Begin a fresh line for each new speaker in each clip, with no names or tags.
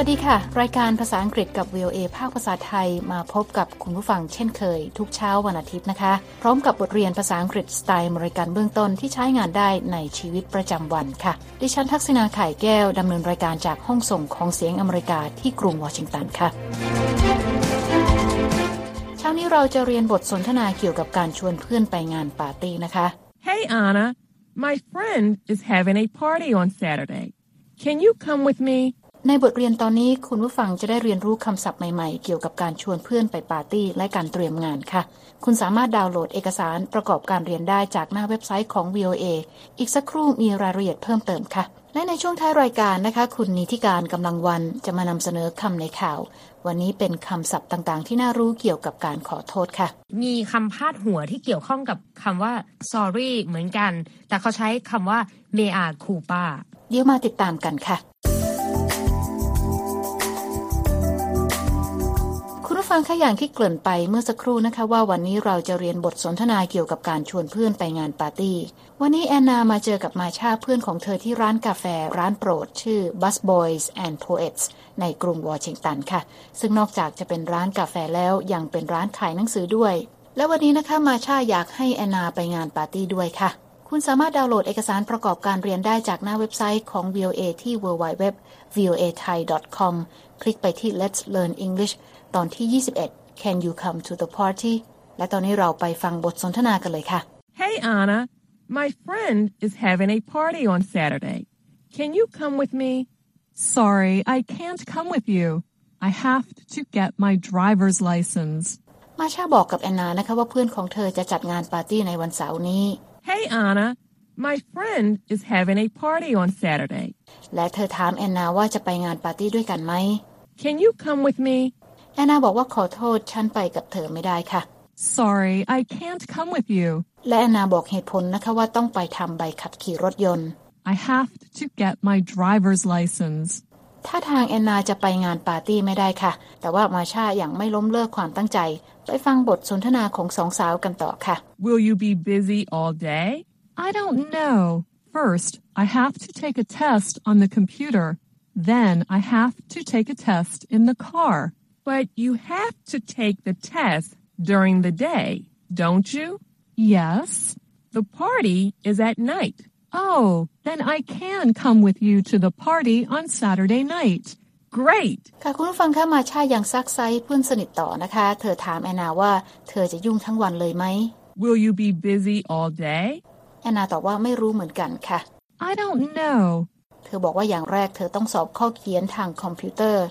วัสดีค่ะ รายการภาษาอังกฤษกับ VOA ภาคภาษาไทยมาพบกับคุณผู้ฟังเช่นเคย ทุกเช้าวันอาทิตย์นะคะ พร้อมกับบทเรียนภาษาอังกฤษสไตล์อเมริกันเบื้องต้นที่ใช้งานได้ในชีวิตประจำวันค่ะ ดิฉันทักษณาไข่แก้วดำเนินรายการจากห้องส่งของเสียงอเมริกาที่กรุงวอชิงตันค่ะเช้านี้เราจะเรียนบทสนทนาเกี่ยวกับการชวนเพื่อนไปงานปาร์ตี้นะคะ
Hey Anna, my friend is having a party on Saturday. Can you come with me?
ในบทเรียนตอนนี้คุณผู้ฟังจะได้เรียนรู้คำศัพท์ใหม่ๆ เกี่ยวกับการชวนเพื่อนไปปาร์ตี้และการเตรียมงานค่ะ คุณสามารถดาวน์โหลดเอกสารประกอบการเรียนได้จากหน้าเว็บไซต์ของ VOA อีกสักครู่มีรายละเอียดเพิ่มเติมค่ะ และในช่วงท้ายรายการนะคะ คุณนิติการกำลังวันจะมานำเสนอคำในข่าว วันนี้เป็นคำศัพท์ต่างๆ ที่น่ารู้เกี่ยวกับการขอโทษค่ะ
มีคำพาดหัวที่เกี่ยวข้องกับคำว่า sorry เหมือนกัน แต่เขาใช้คำว่า mea culpa
เดี๋ยวมาติดตามกันค่ะ ฟังคะอย่างที่เกริ่นไปเมื่อสักครู่นะคะ ว่าวันนี้เราจะเรียนบทสนทนาเกี่ยวกับการชวนเพื่อนไปงานปาร์ตี้ วันนี้แอนนามาเจอกับมาชาเพื่อนของเธอที่ร้านกาแฟร้านโปรด ชื่อ Bus Boys and Poets ในกรุงวอชิงตันค่ะ ซึ่งนอกจากจะเป็นร้านกาแฟแล้วยังเป็นร้านขายหนังสือด้วย และวันนี้นะคะมาชาอยากให้แอนนาไปงานปาร์ตี้ด้วยค่ะ คุณสามารถดาวน์โหลดเอกสารประกอบการเรียนได้จากหน้าเว็บไซต์ของ VOA ที่ www.voathai.com คลิกไปที่ Let's Learn English ตอนที่ 21 Can you come to the party และตอนนี้เราไปฟังบทสนทนากันเลยค่ะ
Hey Anna, my friend is having a party on Saturday. Can you come with me?
Sorry, I can't come with you. I have to get my driver's license.
มาชาบอกกับแอนนานะคะว่าเพื่อนของเธอจะจัดงานปาร์ตี้ในวันเสาร์นี้
Hey Anna, my friend is having a party on Saturday.
และเธอถามแอนนาว่าจะไปงานปาร์ตี้ด้วยกันไหม
Can you come with me?
แอนนาบอกว่าขอโทษฉันไปกับเธอไม่ได้ค่ะ
Sorry, I can't come with you.
และแอนนาบอกเหตุผลนะคะว่าต้องไปทำใบขับขี่รถยนต์
I have to get my driver's license.
ถ้าทางแอนนาจะไปงานปาร์ตี้ไม่ได้ค่ะ แต่ว่ามาชาอย่างไม่ล้มเลิกความตั้งใจ ไปฟังบทสนทนาของสองสาวกันต่อค่ะ
Will you be busy all day?
I don't know. First, I have to take a test on the computer. Then I have to take a test in the car.
But you have to take the test during the day, don't you?
Yes.
The party is at night.
Oh, then I can come with you to the party on Saturday night.
Great!
ค่ะคุณผู้ฟังคะมาชายังซักไซเพื่อนสนิทต่อนะคะ เธอถามแอนนาว่า เธอจะยุ่งทั้งวันเลยไหม
Will you be busy all day?
แอนนาตอบว่าไม่รู้เหมือนกันค่ะ
I don't know.
เธอบอกว่าอย่างแรกเธอต้องสอบข้อเขียนทางคอมพิวเตอร์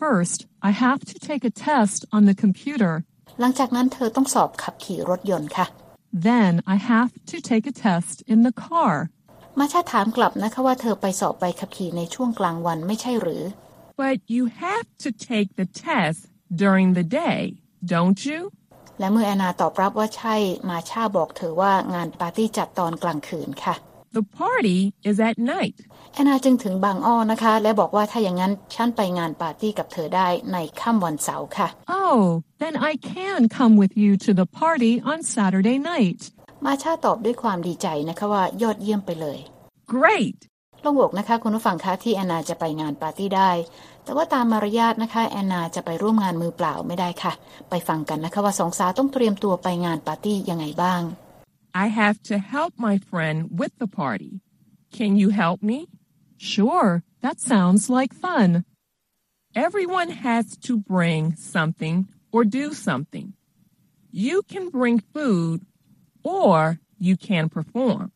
First, I have to take a test on the computer.
หลังจากนั้นเธอต้องสอบขับขี่รถยนต์ค่ะ
Then I have to take a test in the car.
มาชาถามกลับนะคะว่าเธอไปสอบใบขับขี่ในช่วงกลางวันไม่ใช่หรือ
But you have to take the test during the day, don't you?
และเมื่อแอนนาตอบรับว่าใช่ มาชาบอกเธอว่างานปาร์ตี้จัดตอนกลางคืนค่ะ
The party is at night.
แอนนาจึงถึงบางอ้อนะคะ และบอกว่าถ้าอย่างนั้นฉันไปงานปาร์ตี้กับเธอได้ในค่ำวันเสาร์ค่ะ
Oh, then I can come with you to the party on Saturday night.
มาชาตอบด้วยความดีใจนะคะว่ายอดเยี่ยมไปเลย
Great!
โล่งอกนะคะคุณผู้ฟังคะที่แอนนาจะไปงานปาร์ตี้ได้ แต่ว่าตามมารยาทนะคะแอนนาจะไปร่วมงานมือเปล่าไม่ได้ค่ะ ไปฟังกันนะคะว่าสองสาวต้องเตรียมตัวไปงานปาร์ตี้ยังไงบ้าง
I have to help my friend with the party. Can you help me?
Sure, that sounds like fun.
Everyone has to bring something or do something. You can bring food or you can perform.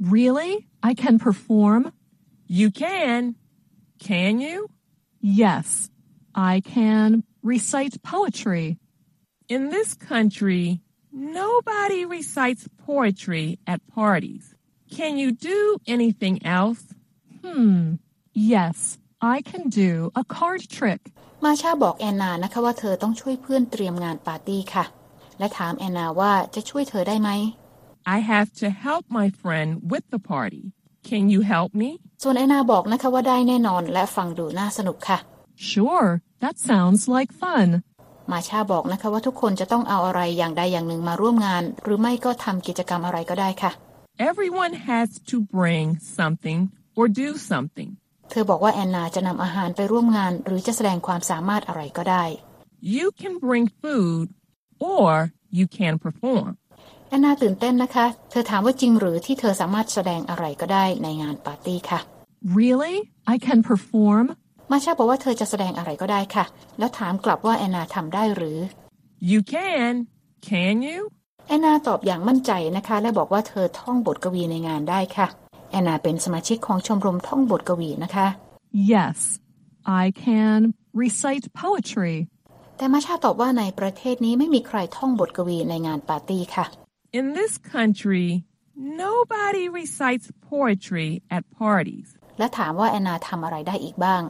Really? I can perform?
You can. Can you?
Yes. I can recite poetry.
In this country, nobody recites poetry at parties. Can you do anything else?
Hmm. Yes, I can do a card trick.
มาชาบอกแอนนานะคะว่าเธอต้องช่วยเพื่อนเตรียมงานปาร์ตี้ค่ะ และถามแอนนาว่าจะช่วยเธอได้ไหม
I have to help my friend with the party. Can you help me?
ส่วนแอนนาบอกนะคะว่าได้แน่นอนและฟังดูน่าสนุกค่ะ
Sure, that sounds like fun.
มาชาบอกนะคะว่าทุกคนจะต้องเอาอะไรอย่างใดอย่างหนึ่งมาร่วมงาน หรือไม่ก็ทำกิจกรรมอะไรก็ได้ค่ะ
Everyone has to bring something or do something.
เธอบอกว่าแอนนาจะนำอาหารไปร่วมงาน หรือจะแสดงความสามารถอะไรก็ได้
You can bring food or you can perform.
แอนนาตื่นเต้นนะคะ เธอถามว่าจริงหรือที่เธอสามารถแสดงอะไรก็ได้ในงานปาร์ตี้ค่ะ
Really? I can perform?
มาชาบอกว่าเธอจะแสดงอะไรก็ได้ค่ะ แล้วถามกลับว่าแอนนาทำได้หรือ
You can. Can you?
แอนนาตอบอย่างมั่นใจนะคะ และบอกว่าเธอท่องบทกวีในงานได้ค่ะ แอนนาเป็นสมาชิกของชมรมท่องบทกวีนะคะ
Yes, I can recite poetry.
แต่มาชาตอบว่าในประเทศนี้ไม่มีใครท่องบทกวีในงานปาร์ตี้ค่ะ
In this country, nobody recites poetry at parties.
และถามว่าแอนนาทำอะไรได้อีกบ้าง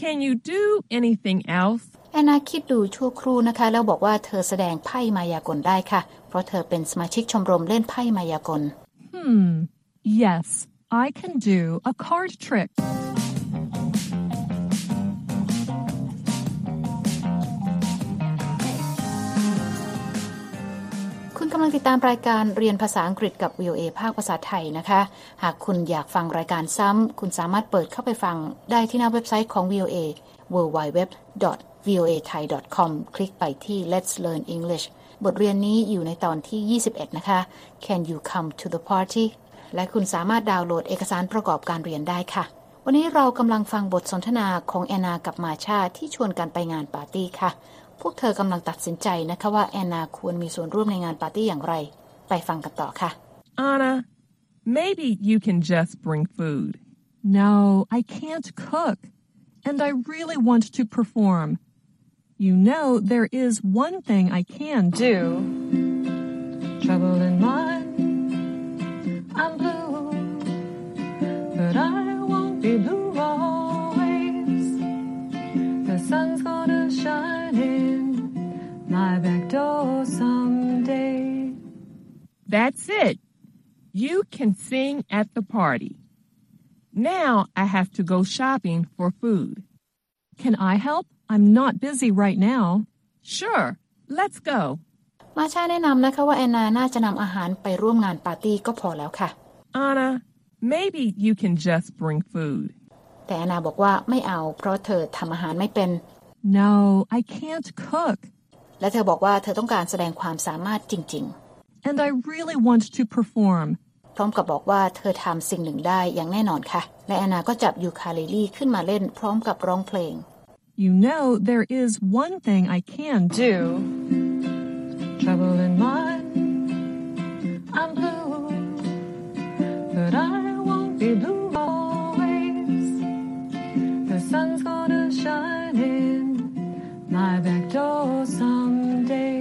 Can you do anything else?
แอนนาคิดดูชั่วครู่นะคะ แล้วบอกว่าเธอแสดงไพ่มายากลได้ค่ะ เพราะเธอเป็นสมาชิกชมรมเล่นไพ่มายากล
Hmm. Yes, I can do a card trick.
คุณกำลังติดตามรายการเรียนภาษาอังกฤษกับ VOA ภาคภาษาไทยนะคะ หากคุณอยากฟังรายการซ้ำ คุณสามารถเปิดเข้าไปฟังได้ที่หน้าเว็บไซต์ของ VOA www.voathai.com คลิกไปที่ Let's Learn English บทเรียนนี้อยู่ในตอนที่ 21 นะคะ Can you come to the party และคุณสามารถดาวน์โหลดเอกสารประกอบการเรียนได้ค่ะ วันนี้เรากำลังฟังบทสนทนาของแอนนากับมาชาที่ชวนกันไปงานปาร์ตี้ค่ะ พวกเธอกำลังตัดสินใจนะคะว่าแอนนาควรมีส่วนร่วมในงานปาร์ตี้อย่างไร ไปฟังกันต่อค่ะ
Anna, maybe you can just bring food.
No, I can't cook. And I really want to perform. You know, there is one thing I can do. Trouble in mind, I'm blue. But I won't be blue always. The sun's gonna shine in my back door someday.
That's it. You can sing at the party. Now I have to go shopping for food.
Can I help? I'm not busy right now.
Sure, let's go.
มาชาแนะนำนะคะว่าแอนนาน่าจะนำอาหารไปร่วมงานปาร์ตี้ก็พอแล้วค่ะ
Anna, maybe you can just bring food.
แต่แอนนาบอกว่าไม่เอาเพราะเธอทำอาหารไม่เป็น
No, I can't cook.
และเธอบอกว่าเธอต้องการแสดงความสามารถจริง
And I really want to perform.
ๆพร้อมกับบอกว่าเธอทำสิ่งหนึ่งได้อย่างแน่นอนค่ะ และแอนนาก็จับยูคาเลลี่ขึ้นมาเล่นพร้อมกับร้องเพลง
You know, there is one thing I can do. Trouble in mind, I'm blue. But I won't be blue always. The sun's gonna shine in my back door someday.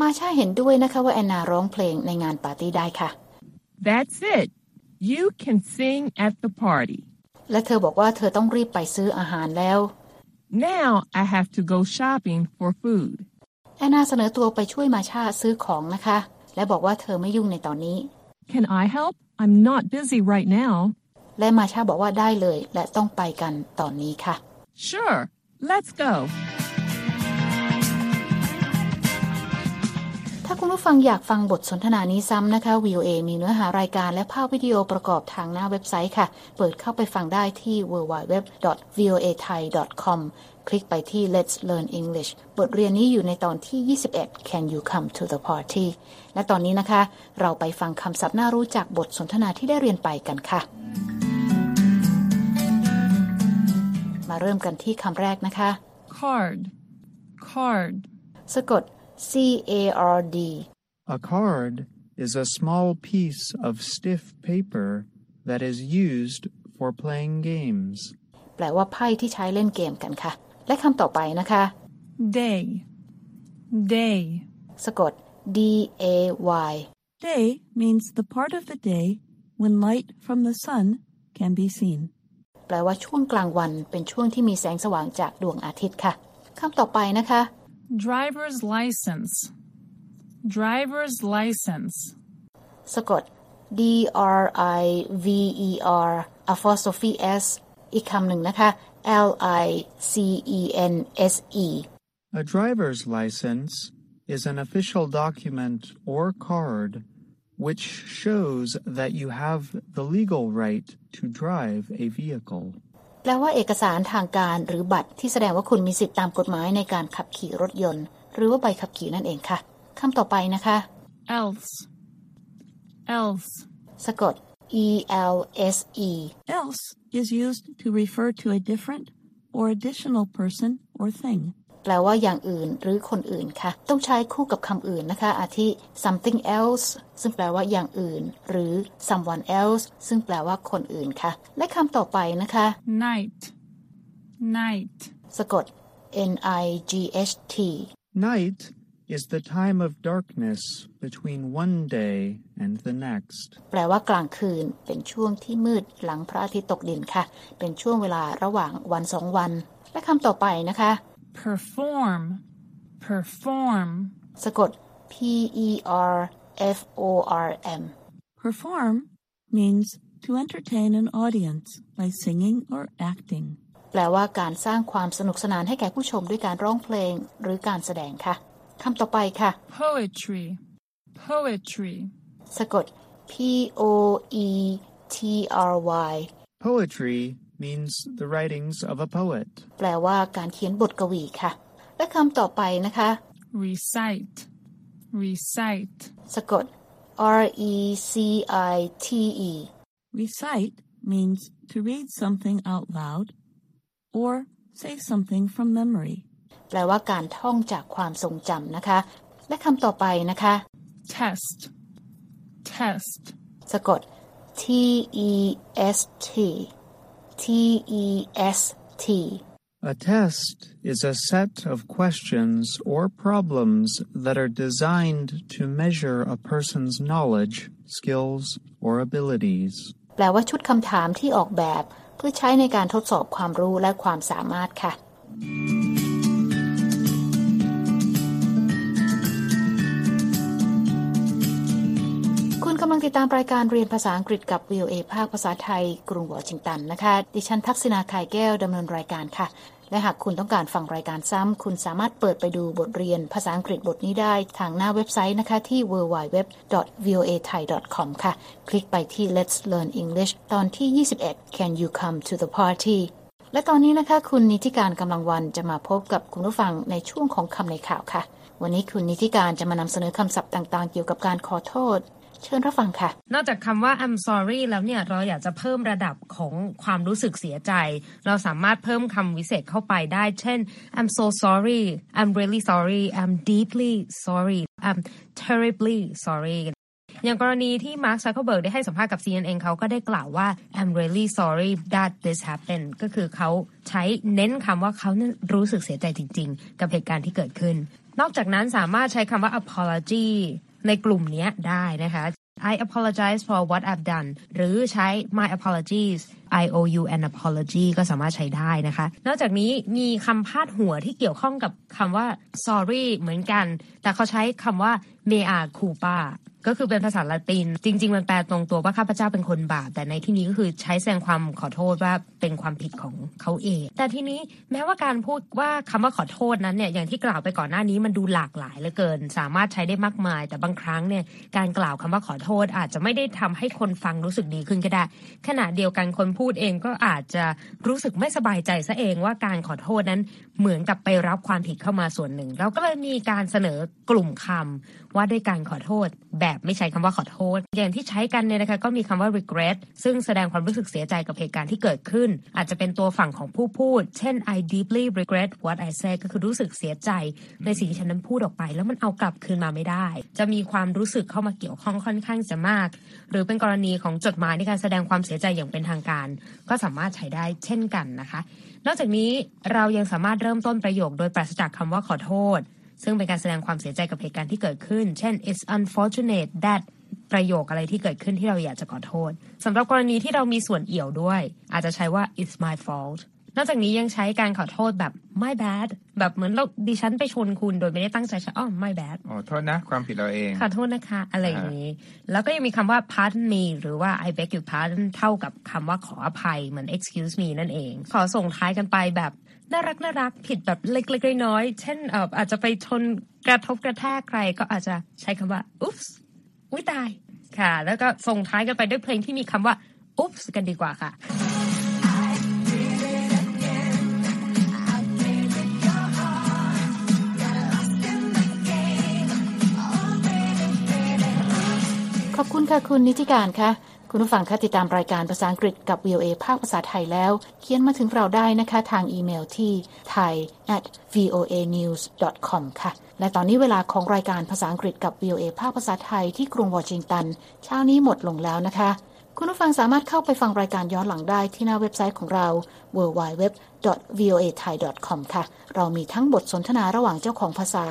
มาชาเห็นด้วยนะคะว่าแอนนาร้องเพลงในงานปาร์ตี้ได้ค่ะ
That's it. You can sing at the party.
และเธอบอกว่าเธอต้องรีบไปซื้ออาหารแล้ว
Now I have to go shopping for food.
แอนนาเสนอตัวไปช่วยมาชาซื้อของนะคะ และบอกว่าเธอไม่ยุ่งในตอนนี้
Can I help? I'm not busy right now.
และมาชาบอกว่าได้เลยและต้องไปกันตอนนี้ค่ะ
Sure, let's go.
ถ้าคุณผู้ฟังอยากฟังบทสนทนานี้ซ้ำนะคะ VOA มีเนื้อหารายการและภาพวิดีโอประกอบทางหน้าเว็บไซต์ค่ะ เปิดเข้าไปฟังได้ที่ www.voathai.com คลิกไปที่ Let's Learn English บทเรียนนี้อยู่ในตอนที่ 21 Can you come to the party และตอนนี้นะคะ เราไปฟังคำศัพท์น่ารู้จากบทสนทนาที่ได้เรียนไปกันค่ะ มาเริ่มกันที่คำแรกนะคะ
Card. Card.
สะกด C A R D
A card is a small piece of stiff paper that is used for playing games.
แปลว่าไพ่ที่ใช้เล่นเกมกันค่ะ และคำต่อไปนะคะ
Day. Day.
สะกด D A Y
Day means the part of the day when light from the sun can be seen.
แปลว่าช่วงกลางวันเป็นช่วงที่มีแสงสว่างจากดวงอาทิตย์ค่ะคำต่อไปนะคะ
Driver's license. Driver's license.
สะกด D R I V E R apostrophe S อีกคำหนึ่งนะคะ L I C E N S E
A driver's license is an official document or card which shows that you have the legal right to drive a vehicle.
แปลว่าเอกสารทางการหรือบัตรที่แสดงว่าคุณมีสิทธิตามกฎหมายในการขับขี่รถยนต์ หรือว่าใบขับขี่นั่นเองค่ะคำต่อไปนะคะ
else, else,
สะกด e l s e
Else is used to refer to a different or additional person or thing.
แปลว่าอย่างอื่นหรือคนอื่นค่ะ ต้องใช้คู่กับคำอื่นนะคะ อาทิ something else ซึ่งแปลว่าอย่างอื่น หรือ someone else ซึ่งแปลว่าคนอื่นค่ะ และคำต่อไปนะคะ
night, night,
สะกด n i g h t
Night is the time of darkness between one day and the next.
แปลว่ากลางคืนเป็นช่วงที่มืดหลังพระอาทิตย์ตกดินค่ะ เป็นช่วงเวลาระหว่างวันสองวัน และคำต่อไปนะคะ
perform, perform,
สะกด p e r f o r m
Perform means to entertain an audience by singing or acting.
แปลว่าการสร้างความสนุกสนานให้แก่ผู้ชมด้วยการร้องเพลงหรือการแสดงค่ะ คำต่อไปค่ะ
poetry, poetry,
สะกด p o e t r y
Poetry means the writings of a poet.
แปลว่าการเขียนบทกวีค่ะ และคำต่อไปนะคะ
recite, recite,
สะกด r e c i t e
Recite means to read something out loud or say something from memory.
แปลว่าการท่องจากความทรงจำนะคะ และคำต่อไปนะคะ
test, test,
สะกด t e s t t e s t
A test is a set of questions or problems that are designed to measure a person's knowledge, skills, or abilities.
แปลว่าชุดคำถามที่ออกแบบ เพื่อใช้ในการทดสอบความรู้และความสามารถค่ะำลังติดตามรายการเรียนภาษาอังกฤษกับ VOA ภาคภาษาไทย กรุงวอชิงตันนะคะ ดิฉันทักษณาไข่แก้วดำเนินรายการค่ะ และหากคุณต้องการฟังรายการซ้ำ คุณสามารถเปิดไปดูบทเรียนภาษาอังกฤษบทนี้ได้ทางหน้าเว็บไซต์นะคะที่ www.voathai.com ค่ะ คลิกไปที่ Let's Learn English ตอนที่ 21 Can you come to the party และตอนนี้นะคะ คุณนิติการกำลังวันจะมาพบกับคุณผู้ฟังในช่วงของคำในข่าวค่ะ วันนี้คุณนิติการจะมานำเสนอคำศัพท์ต่าง ๆ เกี่ยวกับการขอโทษ เชิญรับฟังค่ะ
นอกจากคำว่า I'm sorry แล้วเนี่ยเราอยากจะเพิ่มระดับของความรู้สึกเสียใจ เราสามารถเพิ่มคำวิเศษณ์เข้าไปได้ เช่น I'm so sorry I'm really sorry I'm deeply sorry I'm terribly sorry อย่างกรณีที่มาร์คซักเคอร์เบิร์กได้ให้สัมภาษณ์กับ CNN เขาก็ได้กล่าวว่า I'm really sorry that this happened ก็คือเขาใช้เน้นคำว่าเขานั้นรู้สึกเสียใจจริง ๆ กับเหตุการณ์ที่เกิดขึ้น นอกจากนั้นสามารถใช้คำว่า apology ในกลุ่มเนี้ยได้นะคะ I apologize for what I've done หรือใช้ my apologies I owe you an apology ก็สามารถใช้ได้นะคะ นอกจากนี้มีคำพาดหัวที่เกี่ยวข้องกับคำว่า sorry เหมือนกัน แต่เขาใช้คำว่า mea culpa ก็คือเป็นภาษาละติน จริง ๆ มันแปลตรงตัวว่าข้าพเจ้าเป็นคนบาป แต่ในที่นี้ก็คือใช้แสดงความขอโทษว่าเป็นความผิดของเขาเอง แต่ทีนี้แม้ว่าการพูดว่าคำว่าขอโทษนั้นเนี่ยอย่างที่กล่าวไปก่อนหน้านี้มันดูหลากหลายเหลือเกิน สามารถใช้ได้มากมาย แต่บางครั้งเนี่ยการกล่าวคำว่าขอโทษ อาจจะไม่ได้ทำให้คนฟังรู้สึกดีขึ้นก็ได้ ขณะเดียวกันคนพูดเองก็อาจจะรู้สึกไม่สบายใจซะเองว่าการขอโทษนั้นเหมือนกับไปรับความผิดเข้ามาส่วนหนึ่ง เราก็เลยมีการเสนอกลุ่มคำว่าด้วยการขอโทษแบบไม่ใช้คำว่าขอโทษ อย่างที่ใช้กันเนี่ยนะคะก็มีคำว่า regret ซึ่งแสดงความรู้สึกเสียใจกับเหตุการณ์ที่เกิดขึ้น อาจจะเป็นตัวฝั่งของผู้พูด เช่น I deeply regret what I said ก็คือรู้สึกเสียใจ ในสิ่งที่ฉันนั้นพูดออกไป แล้วมันเอากลับคืนมาไม่ได้ จะมีความรู้สึกเข้ามาเกี่ยวข้องค่อนข้างจะมาก หรือเป็นกรณีของจดหมายในการแสดงความเสียใจอย่างเป็นทางการ ก็สามารถใช้ได้เช่นกันนะคะ นอกจากนี้เรายังสามารถเริ่มต้นประโยคโดยปราศจากคำว่าขอโทษ ซึ่งเป็นการแสดงความเสียใจกับเหตุการณ์ที่เกิดขึ้น เช่น it's unfortunate that ประโยคอะไรที่เกิดขึ้นที่เราอยากจะขอโทษสำหรับกรณีที่เรามีส่วนเอี่ยวด้วย อาจจะใช้ว่า it's my fault นอกจากนี้ยังใช้การขอโทษแบบ my bad แบบเหมือนเราดิฉันไปชนคุณโดยไม่ได้ตั้งใจใช่อ๋อ my bad
อ๋อโทษนะ ความผิดเราเอง
ขอโทษนะคะ อะไรอย่างนี้ แล้วก็ยังมีคำว่า pardon me หรือว่า I beg your pardon เท่ากับคำว่าขออภัยเหมือน excuse me นั่นเอง ขอส่งท้ายกันไปแบบ น่ารักน่ารักผิดแบบเล็กๆน้อยๆเช่นอาจจะไปชนกระทบกระแทกใครก็อาจจะใช้คำว่า oops อุ้ยตายค่ะ แล้วก็ส่งท้ายกันไปด้วยเพลงที่มีคำว่า oops กันดีกว่าค่ะ
ขอบคุณค่ะคุณนิติการค่ะ คุณผู้ฟังคะติดตามรายการภาษาอังกฤษกับ VOA ภาคภาษาไทยแล้ว เขียนมาถึงเราได้นะคะทางอีเมลที่ thai at voa news com ค่ะ และตอนนี้เวลาของรายการภาษาอังกฤษกับ VOA ภาคภาษาไทยที่กรุงวอชิงตัน เช้านี้หมดลงแล้วนะคะ คุณผู้ฟังสามารถเข้าไปฟังรายการย้อนหลังได้ที่หน้าเว็บไซต์ของเรา www.voathai.com ค่ะ เรามีทั้งบทสนทนาระหว่างเจ้าของภาษา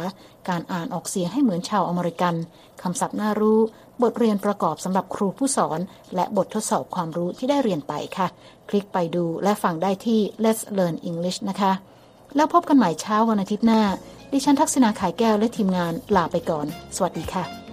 การอ่านออกเสียงให้เหมือนชาวอเมริกันคำศัพท์น่ารู้ บทเรียนประกอบสำหรับครูผู้สอน และบททดสอบความรู้ที่ได้เรียนไปค่ะ คลิกไปดูและฟังได้ที่ Let's Learn English นะคะ แล้วพบกันใหม่เช้าวันอาทิตย์หน้า ดิฉันทักษณาขายแก้วและทีมงานลาไปก่อน สวัสดีค่ะ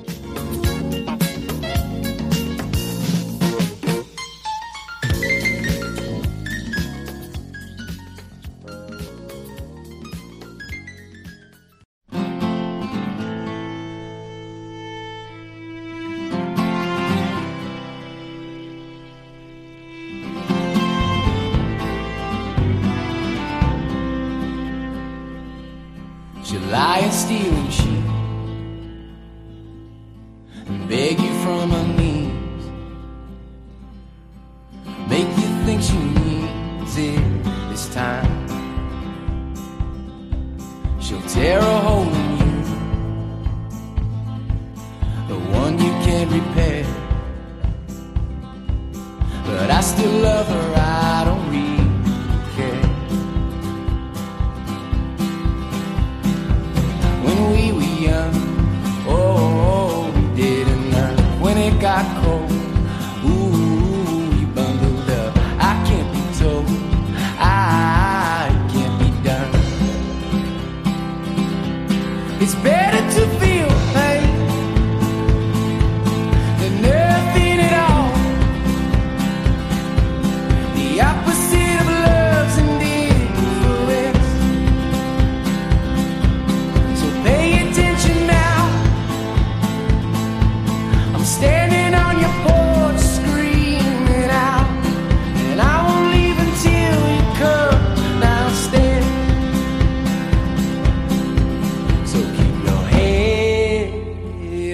But I still love her, I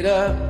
up.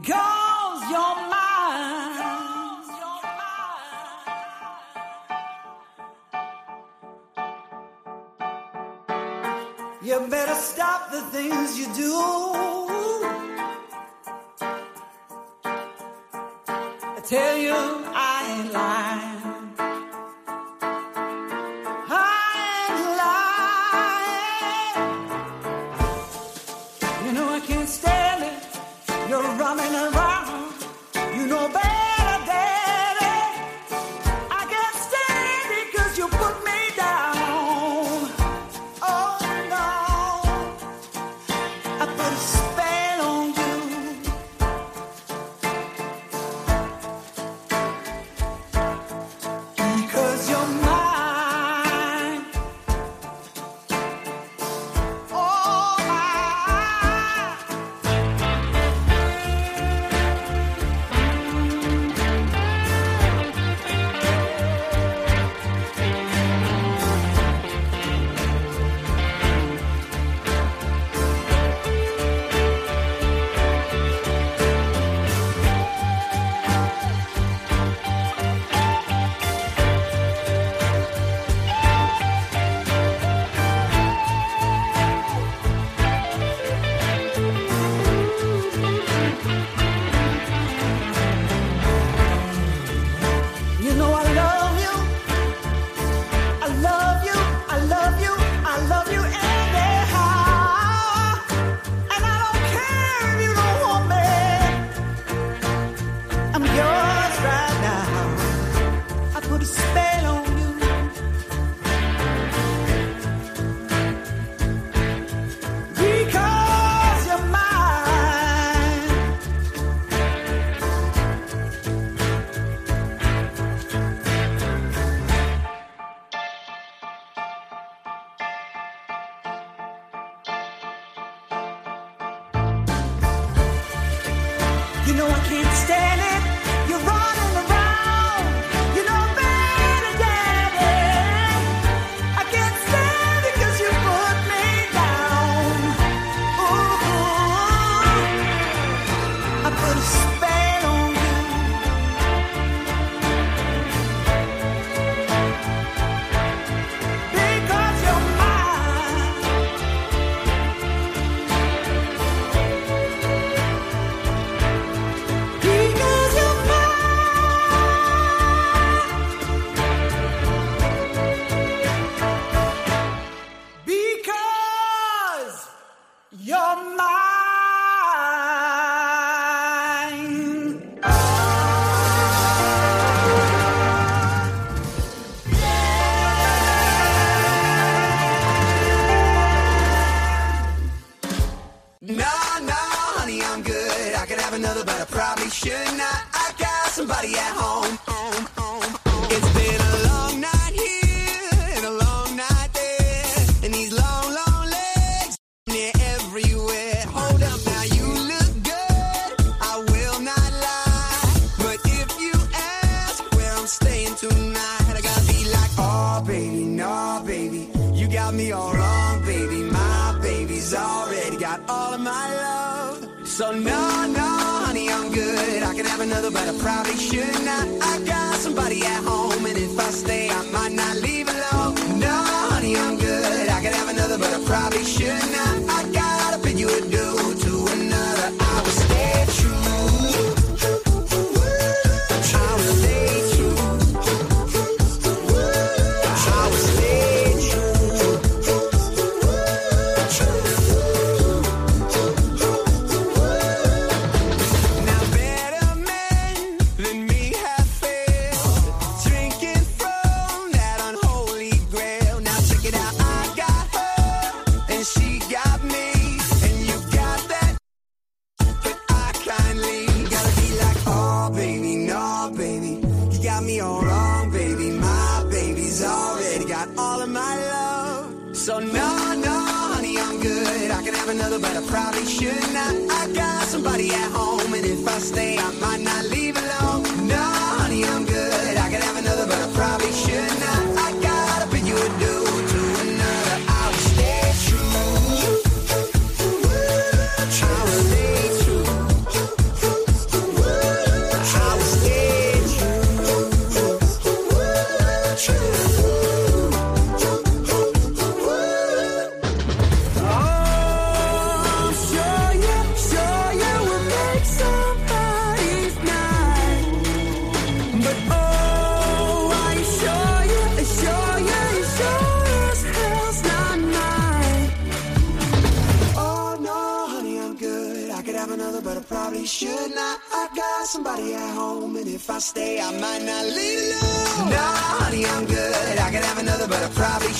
Because you're mine. You better stop the things you do. I tell you, I ain't lying.
but I probably should not. I got somebody at home, and if I stay, I might not leave. but I probably should not. I got somebody at home, and if I stay, I might not leave alone. No, honey, I'm good. Somebody at home, and if I stay, I might not leave alone. Nah, honey, I'm good. I could have another, but I probably